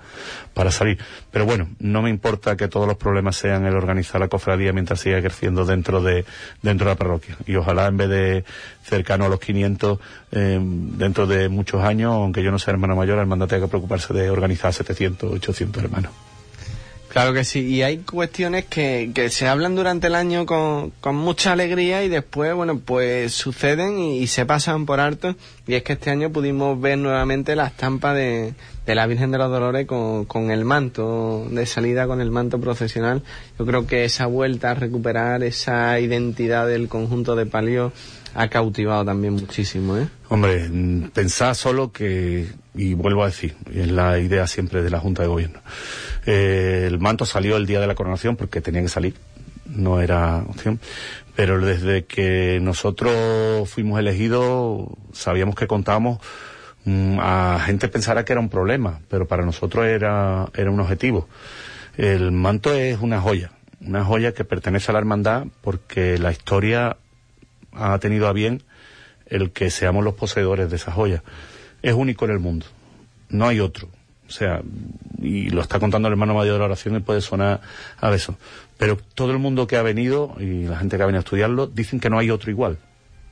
para salir. Pero bueno, no me importa que todos los problemas sean el organizar la cofradía mientras siga creciendo dentro de, dentro de la parroquia. Y ojalá en vez de cercano a los 500, eh, dentro de muchos años, aunque yo no sea hermano mayor, el hermandad tenga que preocuparse de organizar 700, 800 hermanos. Claro que sí, y hay cuestiones que, que se hablan durante el año con, con, mucha alegría y después, bueno, pues suceden y, se pasan por alto. Y es que este año pudimos ver nuevamente la estampa de, de la Virgen de los Dolores con, con, el manto de salida, con el manto procesional. Yo creo que esa vuelta a recuperar esa identidad del conjunto de palio ha cautivado también muchísimo, ¿eh? Hombre, pensá solo que, y vuelvo a decir, es la idea siempre de la Junta de Gobierno. Eh, el manto salió el día de la coronación porque tenía que salir, no era opción. Pero desde que nosotros fuimos elegidos, sabíamos que contábamos mmm, a gente pensara que era un problema, pero para nosotros era, era un objetivo. El manto es una joya, una joya que pertenece a la hermandad porque la historia ha tenido a bien el que seamos los poseedores de esa joya. es único en el mundo. No hay otro. O sea, y lo está contando el hermano mayor de la oración y puede sonar a beso. Pero todo el mundo que ha venido y la gente que ha venido a estudiarlo dicen que no hay otro igual.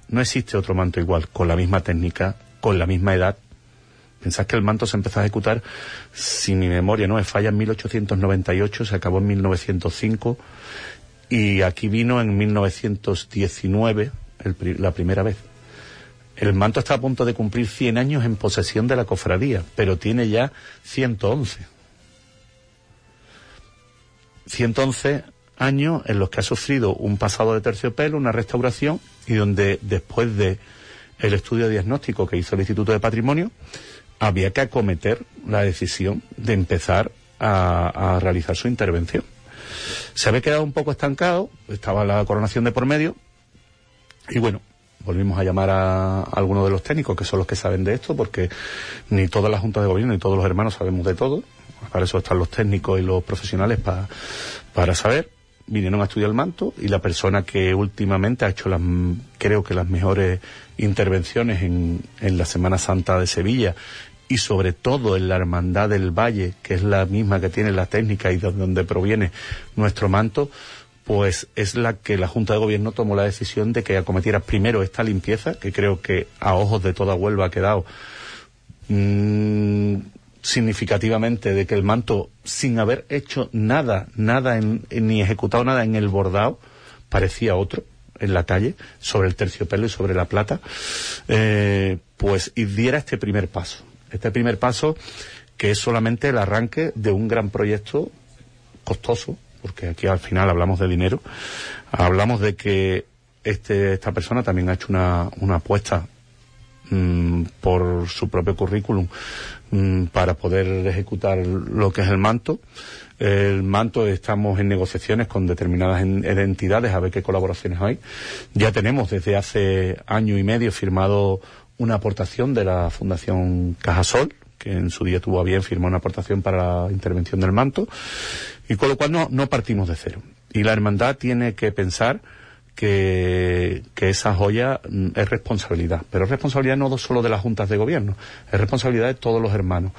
No existe otro manto igual, con la misma técnica, con la misma edad. Pensás que el manto se empezó a ejecutar, si mi memoria no me falla, en 1898, se acabó en 1905 y aquí vino en 1919 la primera vez. El manto está a punto de cumplir 100 años en posesión de la cofradía, pero tiene ya 111. 111 años en los que ha sufrido un pasado de terciopelo, una restauración, y donde después de el estudio diagnóstico que hizo el Instituto de Patrimonio, había que acometer la decisión de empezar a, a realizar su intervención. Se había quedado un poco estancado, estaba la coronación de por medio, y bueno, volvimos a llamar a, algunos de los técnicos, que son los que saben de esto, porque ni todas las juntas de gobierno ni todos los hermanos sabemos de todo. Para eso están los técnicos y los profesionales para saber. Vinieron a estudiar el manto y la persona que últimamente ha hecho las, creo que las mejores intervenciones en, en la Semana Santa de Sevilla y sobre todo en la Hermandad del Valle, que es la misma que tiene la técnica y de donde proviene nuestro manto, pues es la que la Junta de Gobierno tomó la decisión de que acometiera primero esta limpieza, que creo que a ojos de toda Huelva ha quedado mmm, significativamente de que el manto, sin haber hecho nada, nada, en, ni ejecutado nada en el bordado, parecía otro en la calle, sobre el terciopelo y sobre la plata, eh, pues y diera este primer paso. Este primer paso que es solamente el arranque de un gran proyecto costoso, porque aquí al final hablamos de dinero, hablamos de que este, esta persona también ha hecho una, una apuesta mmm, por su propio currículum mmm, para poder ejecutar lo que es el manto. El manto estamos en negociaciones con determinadas en, entidades a ver qué colaboraciones hay. Ya tenemos desde hace año y medio firmado una aportación de la Fundación Cajasol, que en su día tuvo a bien firmar una aportación para la intervención del manto. Y con lo cual no, no partimos de cero. Y la hermandad tiene que pensar que, que, esa joya mm, es responsabilidad. Pero es responsabilidad no solo de las juntas de gobierno, es responsabilidad de todos los hermanos.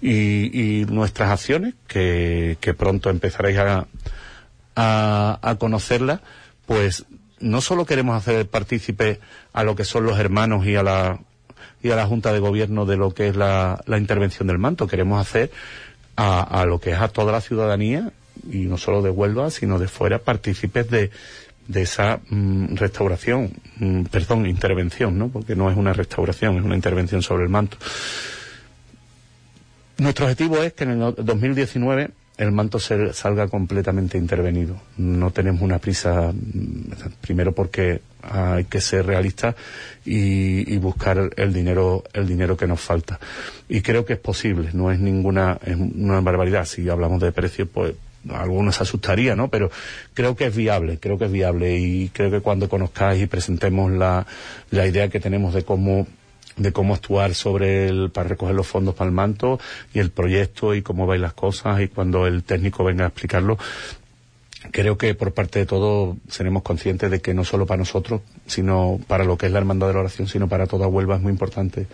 Y, y nuestras acciones, que, que, pronto empezaréis a, a, conocerlas, pues no solo queremos hacer partícipe a lo que son los hermanos y a la, y a la Junta de Gobierno de lo que es la, la intervención del manto, queremos hacer a, a, lo que es a toda la ciudadanía, y no solo de Huelva, sino de fuera, partícipes de, de esa mm, restauración, mm, perdón, intervención, ¿no? Porque no es una restauración, es una intervención sobre el manto. Nuestro objetivo es que en el 2019 el manto se, salga completamente intervenido. No tenemos una prisa, mm, primero porque hay que ser realistas y, y, buscar el dinero, el dinero que nos falta. Y creo que es posible, no es ninguna, es una barbaridad. Si hablamos de precios, pues algunos asustaría, ¿no? Pero creo que es viable, creo que es viable y creo que cuando conozcáis y presentemos la, la idea que tenemos de cómo de cómo actuar sobre el, para recoger los fondos para el manto y el proyecto y cómo vais las cosas y cuando el técnico venga a explicarlo, creo que por parte de todos seremos conscientes de que no solo para nosotros, sino para lo que es la hermandad de la oración, sino para toda Huelva es muy importante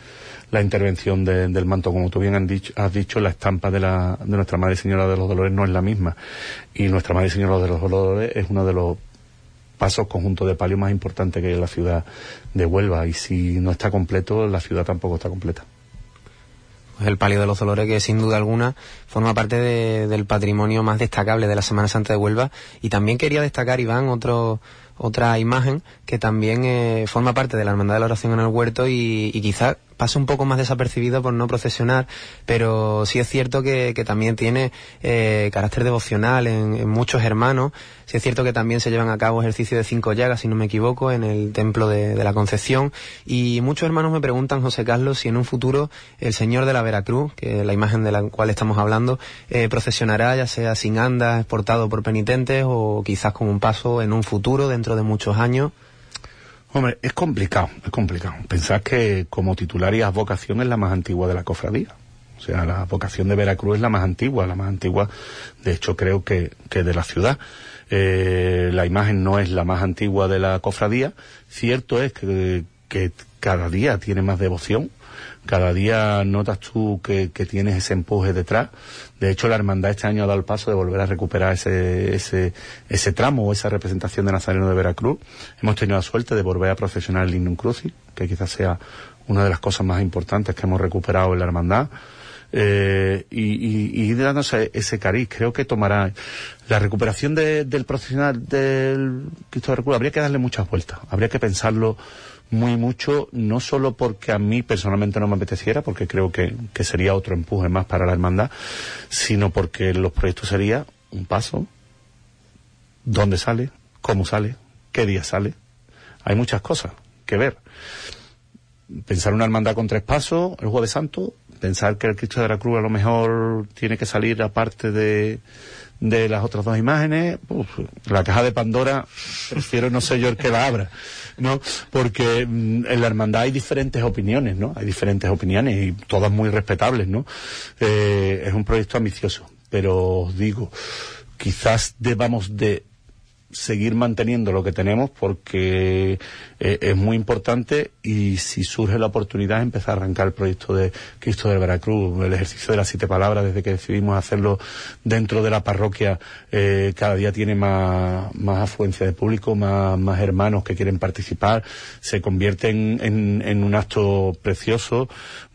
la intervención de, del manto. Como tú bien dicho, has dicho la estampa de, la, de nuestra Madre Señora de los Dolores no es la misma. Y nuestra Madre Señora de los Dolores es uno de los pasos conjuntos de palio más importantes que la ciudad de Huelva. Y si no está completo, la ciudad tampoco está completa el palio de los dolores que sin duda alguna forma parte de, del patrimonio más destacable de la Semana Santa de Huelva y también quería destacar Iván otro otra imagen que también eh, forma parte de la Hermandad de la Oración en el Huerto y, y quizás pasa un poco más desapercibido por no procesionar, pero sí es cierto que, que también tiene eh, carácter devocional en, en, muchos hermanos. Sí es cierto que también se llevan a cabo ejercicios de cinco llagas, si no me equivoco, en el Templo de, de, la Concepción. Y muchos hermanos me preguntan, José Carlos, si en un futuro el Señor de la Veracruz, que es la imagen de la cual estamos hablando, eh, procesionará ya sea sin andas, exportado por penitentes o quizás con un paso en un futuro, dentro de muchos años. Hombre, es complicado, es complicado. Pensad que como titular y advocación es la más antigua de la cofradía. O sea, la vocación de Veracruz es la más antigua, la más antigua, de hecho creo que, que de la ciudad. Eh, la imagen no es la más antigua de la cofradía. Cierto es que, que, cada día tiene más devoción cada día notas tú que, tienes ese empuje detrás. De hecho, la hermandad este año ha dado el paso de volver a recuperar ese, ese, ese tramo o esa representación de Nazareno de Veracruz. Hemos tenido la suerte de volver a profesionar el Lignum Crucis, que quizás sea una de las cosas más importantes que hemos recuperado en la hermandad. Eh, y, y, dándose ese cariz. Creo que tomará la recuperación del profesional del Cristo de. Habría que darle muchas vueltas. Habría que pensarlo muy mucho, no solo porque a mí personalmente no me apeteciera, porque creo que, que sería otro empuje más para la hermandad, sino porque los proyectos sería un paso, dónde sale, cómo sale, qué día sale. Hay muchas cosas que ver. Pensar una hermandad con tres pasos, el Jueves Santo, pensar que el Cristo de la Cruz a lo mejor tiene que salir aparte de, de las otras dos imágenes, la caja de Pandora, prefiero no sé yo el que la abra, ¿no? Porque mm, en la hermandad hay diferentes opiniones, ¿no? Hay diferentes opiniones y todas muy respetables, ¿no? Eh, es un proyecto ambicioso, pero os digo, quizás debamos de seguir manteniendo lo que tenemos porque eh, es muy importante y si surge la oportunidad empezar a arrancar el proyecto de Cristo del Veracruz, el ejercicio de las siete palabras desde que decidimos hacerlo dentro de la parroquia eh, cada día tiene más, más afluencia de público, más, más hermanos que quieren participar, se convierte en, en, un acto precioso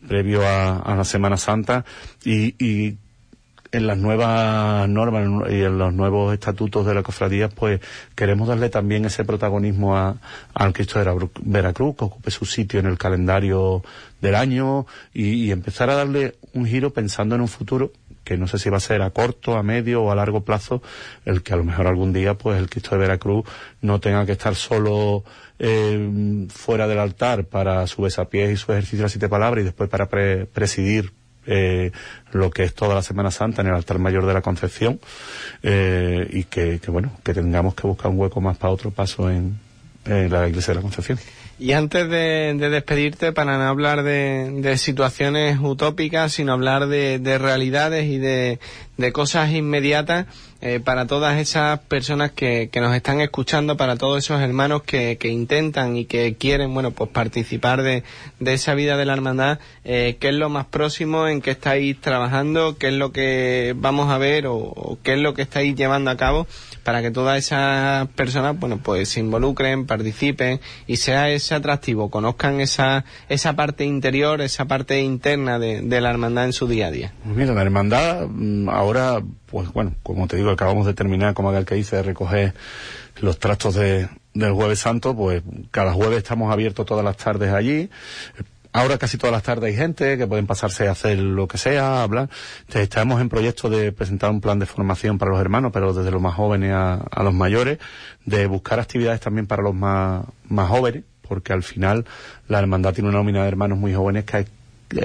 previo a, a la Semana Santa y, y en las nuevas normas y en los nuevos estatutos de la cofradía, pues queremos darle también ese protagonismo a, al Cristo de Veracruz, que ocupe su sitio en el calendario del año y, empezar a darle un giro pensando en un futuro que no sé si va a ser a corto, a medio o a largo plazo, el que a lo mejor algún día pues el Cristo de Veracruz no tenga que estar solo eh, fuera del altar para su besapiés y su ejercicio de las siete palabras y después para presidir eh, lo que es toda la Semana Santa en el altar mayor de la Concepción eh, y que, bueno, que tengamos que buscar un hueco más para otro paso en, la iglesia de la Concepción. Y antes de, despedirte, para no hablar de, situaciones utópicas, sino hablar de, realidades y de, cosas inmediatas, eh, para todas esas personas que, nos están escuchando, para todos esos hermanos que, intentan y que quieren, bueno, pues participar de, esa vida de la hermandad, eh, ¿qué es lo más próximo en que estáis trabajando? ¿Qué es lo que vamos a ver o qué es lo que estáis llevando a cabo? para que todas esas personas, bueno, pues se involucren, participen y sea ese atractivo, conozcan esa, esa parte interior, esa parte interna de, la hermandad en su día a día. Pues mira, la hermandad mm, ahora, pues bueno, como te digo, acabamos de terminar, como aquel que dice, de recoger los trastos de, del jueves santo, pues cada jueves estamos abiertos todas las tardes allí. Ahora casi todas las tardes hay gente que pueden pasarse a hacer lo que sea, hablar. estamos en proyecto de presentar un plan de formación para los hermanos, pero desde los más jóvenes a, los mayores, de buscar actividades también para los más, más jóvenes, porque al final la hermandad tiene una nómina de hermanos muy jóvenes que hay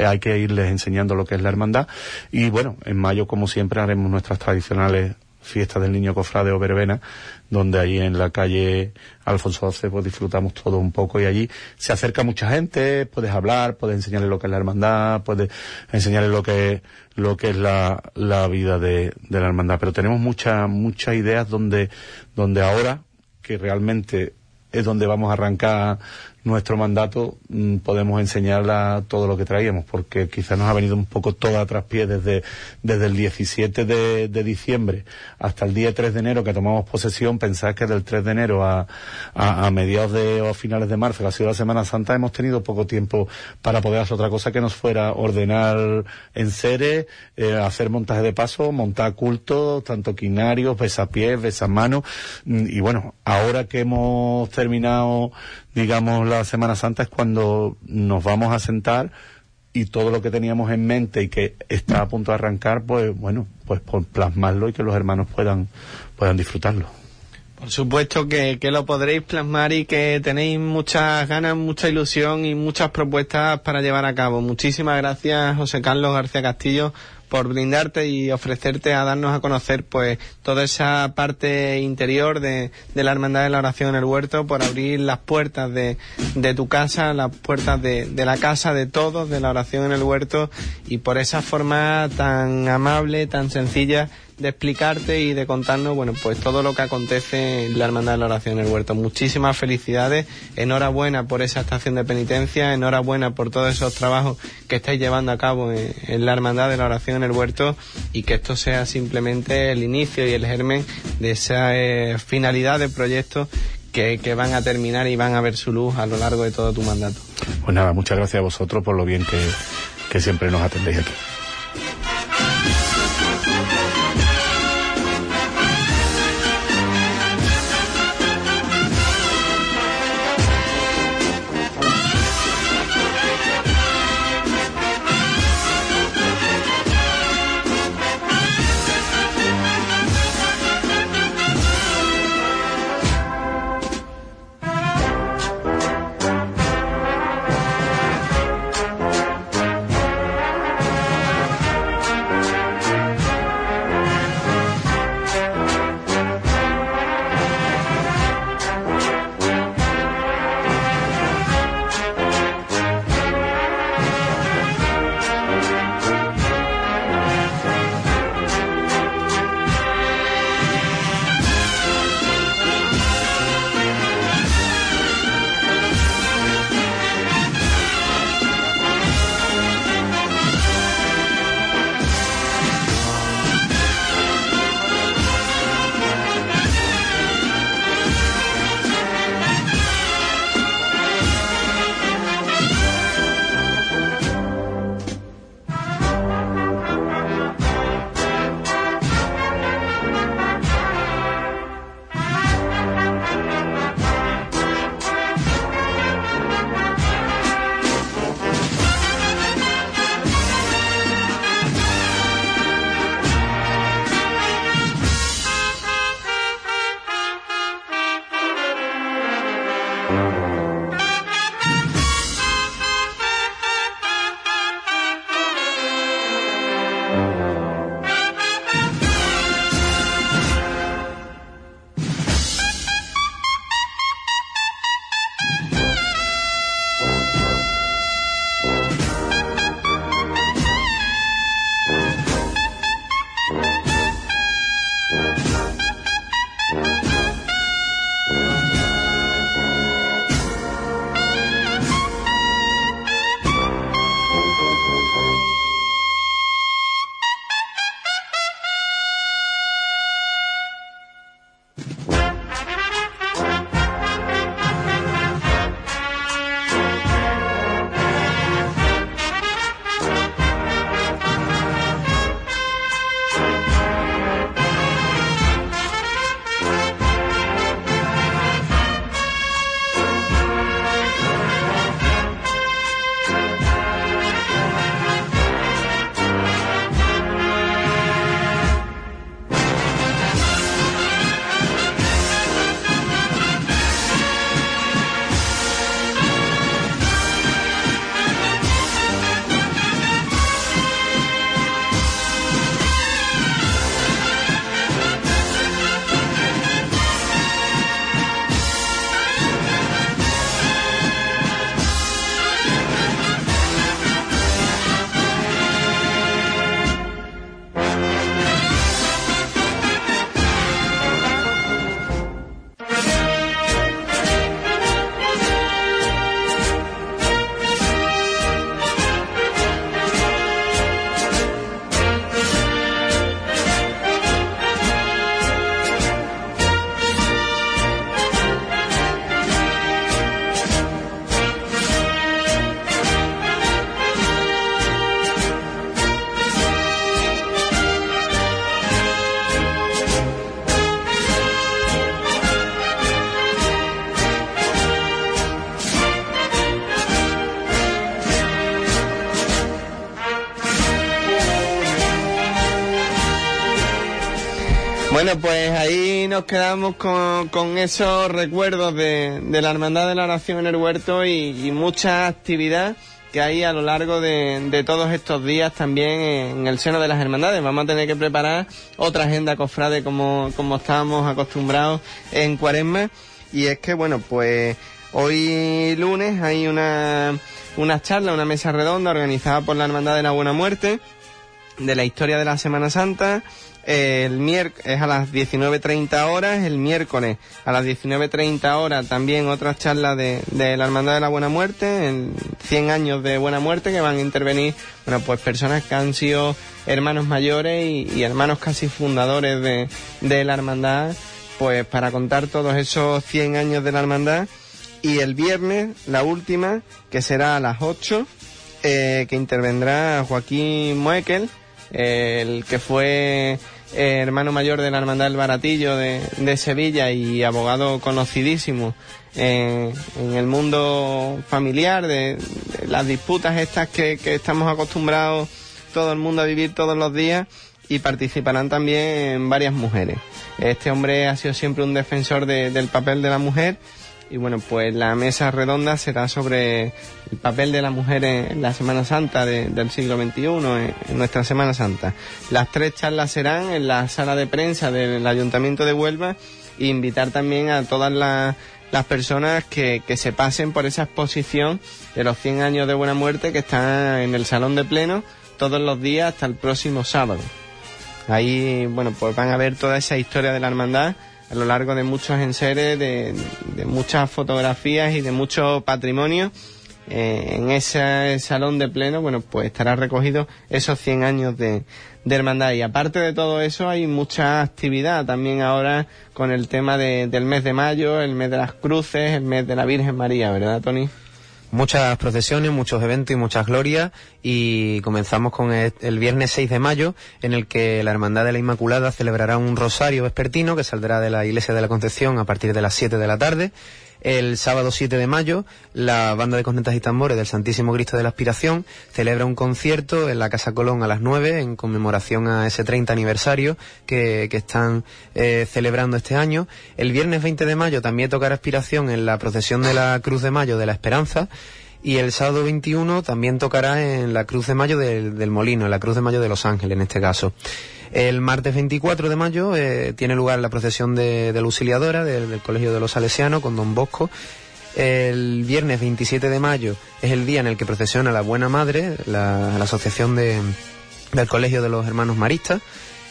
hay que irles enseñando lo que es la hermandad y bueno, en mayo como siempre haremos nuestras tradicionales fiesta del niño cofrade o verbena, donde ahí en la calle Alfonso XII pues disfrutamos todo un poco y allí se acerca mucha gente, puedes hablar, puedes enseñarle lo que es la hermandad, puedes enseñarle lo que lo que es la, la vida de, de la hermandad. Pero tenemos muchas, muchas ideas donde, donde ahora, que realmente es donde vamos a arrancar nuestro mandato mm, podemos enseñarla todo lo que traíamos, porque quizás nos ha venido un poco todo a traspié desde, desde el 17 de, diciembre hasta el día 3 de enero que tomamos posesión, pensar que del 3 de enero a, a, mediados de o a finales de marzo, que ha sido la Semana Santa, hemos tenido poco tiempo para poder hacer otra cosa que nos fuera ordenar en seres, eh, hacer montaje de paso, montar culto, tanto quinarios, besapiés, besamanos, mm, y bueno, ahora que hemos terminado digamos, la Semana Santa es cuando nos vamos a sentar y todo lo que teníamos en mente y que está a punto de arrancar, pues bueno, pues por plasmarlo y que los hermanos puedan, puedan disfrutarlo. Por supuesto que, que, lo podréis plasmar y que tenéis muchas ganas, mucha ilusión y muchas propuestas para llevar a cabo. Muchísimas gracias, José Carlos García Castillo, por brindarte y ofrecerte a darnos a conocer pues toda esa parte interior de, de la Hermandad de la Oración en el Huerto, por abrir las puertas de, de tu casa, las puertas de, de la casa de todos, de la oración en el huerto y por esa forma tan amable, tan sencilla de explicarte y de contarnos, bueno, pues todo lo que acontece en la Hermandad de la Oración en el Huerto. Muchísimas felicidades, enhorabuena por esa estación de penitencia, enhorabuena por todos esos trabajos que estáis llevando a cabo en, la Hermandad de la Oración en el Huerto y que esto sea simplemente el inicio y el germen de esa eh, finalidad de proyectos que, que, van a terminar y van a ver su luz a lo largo de todo tu mandato. Pues nada, muchas gracias a vosotros por lo bien que, que siempre nos atendéis aquí. Nos quedamos con, esos recuerdos de, la Hermandad de la Oración en el Huerto y, mucha actividad que hay a lo largo de, todos estos días también en el seno de las hermandades. Vamos a tener que preparar otra agenda cofrade como, como estábamos acostumbrados en Cuaresma. Y es que, bueno, pues hoy lunes hay una charla, una mesa redonda organizada por la Hermandad de la Buena Muerte de la historia de la Semana Santa. El miércoles es a las 19.30 horas, el miércoles a las 19.30 horas también otra charla de, de, la Hermandad de la Buena Muerte, en 100 años de Buena Muerte, que van a intervenir, bueno, pues personas que han sido hermanos mayores y, y hermanos casi fundadores de, de la Hermandad, pues para contar todos esos 100 años de la Hermandad. Y el viernes, la última, que será a las 8, eh, que intervendrá Joaquín Moekel, el que fue eh, hermano mayor de la Hermandad del Baratillo de, de Sevilla y abogado conocidísimo en el mundo familiar, de, de las disputas estas que, que, estamos acostumbrados todo el mundo a vivir todos los días y participarán también varias mujeres. Este hombre ha sido siempre un defensor de, del papel de la mujer y bueno, pues la mesa redonda será sobre el papel de la mujer en la Semana Santa de, del siglo XXI, en, nuestra Semana Santa. Las tres charlas serán en la sala de prensa del Ayuntamiento de Huelva e invitar también a todas las, las personas que, que, se pasen por esa exposición de los 100 años de Buena Muerte que está en el Salón de Pleno todos los días hasta el próximo sábado. Ahí, bueno, pues van a ver toda esa historia de la hermandad a lo largo de muchos enseres, de, muchas fotografías y de mucho patrimonio. Eh, en ese salón de pleno, bueno, pues estará recogido esos 100 años de, de, hermandad. Y aparte de todo eso, hay mucha actividad también ahora con el tema de, del mes de mayo, el mes de las cruces, el mes de la Virgen María, ¿verdad, Tony? Muchas procesiones, muchos eventos y muchas glorias y comenzamos con el, viernes 6 de mayo en el que la Hermandad de la Inmaculada celebrará un rosario vespertino que saldrá de la Iglesia de la Concepción a partir de las 7 de la tarde. El sábado 7 de mayo, la banda de cornetas y tambores del Santísimo Cristo de la Aspiración celebra un concierto en la Casa Colón a las 9 en conmemoración a ese 30 aniversario que, que están eh, celebrando este año. El viernes 20 de mayo también tocará Aspiración en la procesión de la Cruz de Mayo de la Esperanza. Y el sábado 21 también tocará en la Cruz de Mayo del, del Molino, en la Cruz de Mayo de Los Ángeles en este caso. El martes 24 de mayo eh, tiene lugar la procesión de, de la Auxiliadora del, Colegio de los Salesianos con Don Bosco. El viernes 27 de mayo es el día en el que procesiona la Buena Madre, la, la asociación de, del Colegio de los Hermanos Maristas.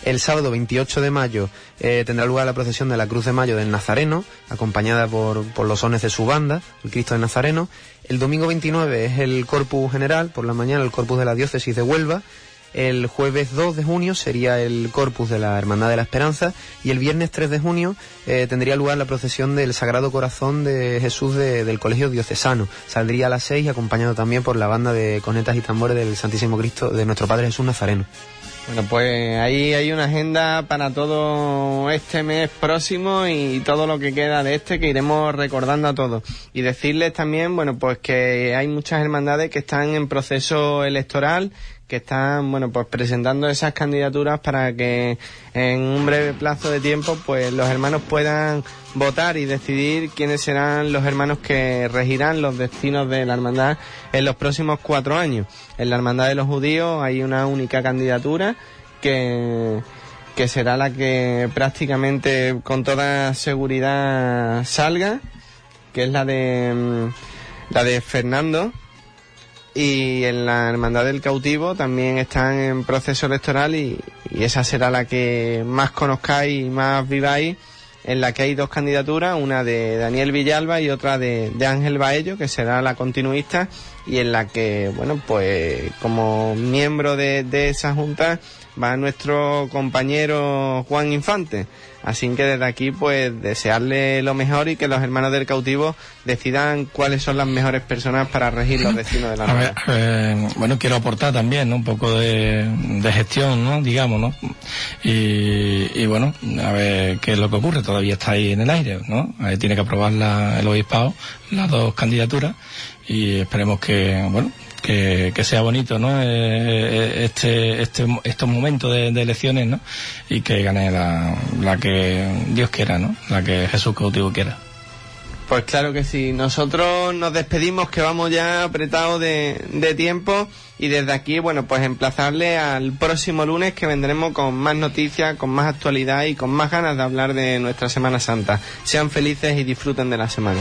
El sábado 28 de mayo eh, tendrá lugar la procesión de la Cruz de Mayo del Nazareno, acompañada por, por, los sones de su banda, el Cristo del Nazareno. El domingo 29 es el Corpus General, por la mañana el Corpus de la Diócesis de Huelva. El jueves 2 de junio sería el Corpus de la Hermandad de la Esperanza y el viernes 3 de junio eh, tendría lugar la procesión del Sagrado Corazón de Jesús de, del Colegio Diocesano. Saldría a las 6 acompañado también por la banda de conetas y tambores del Santísimo Cristo de nuestro Padre Jesús Nazareno. Bueno, pues ahí hay una agenda para todo este mes próximo y todo lo que queda de este que iremos recordando a todos. Y decirles también, bueno, pues que hay muchas hermandades que están en proceso electoral, que están, bueno, pues presentando esas candidaturas para que en un breve plazo de tiempo, pues los hermanos puedan votar y decidir quiénes serán los hermanos que regirán los destinos de la hermandad en los próximos cuatro años. En la hermandad de los judíos hay una única candidatura que que será la que prácticamente con toda seguridad salga, que es la de la de Fernando, y en la Hermandad del Cautivo también están en proceso electoral y, esa será la que más conozcáis y más viváis, en la que hay dos candidaturas, una de Daniel Villalba y otra de, de Ángel Baello, que será la continuista, y en la que, bueno, pues como miembro de, de esa junta va nuestro compañero Juan Infante. Así que desde aquí, pues, desearle lo mejor y que los hermanos del cautivo decidan cuáles son las mejores personas para regir los destinos de la a eh, Bueno, quiero aportar también ¿no? un poco de, de, gestión, ¿no? digamos, ¿no? Y, y, bueno, a ver qué es lo que ocurre. Todavía está ahí en el aire, ¿no? Ahí tiene que aprobar la, el obispado las dos candidaturas y esperemos que, bueno, que, que, sea bonito, ¿no? Eh, este, este, estos momentos de, de, elecciones, ¿no? Y que gane la, la que Dios quiera, ¿no? La que Jesús cautivo quiera. Pues claro que sí. Nosotros nos despedimos que vamos ya apretados de, de, tiempo y desde aquí, bueno, pues emplazarle al próximo lunes que vendremos con más noticias, con más actualidad y con más ganas de hablar de nuestra Semana Santa. Sean felices y disfruten de la semana.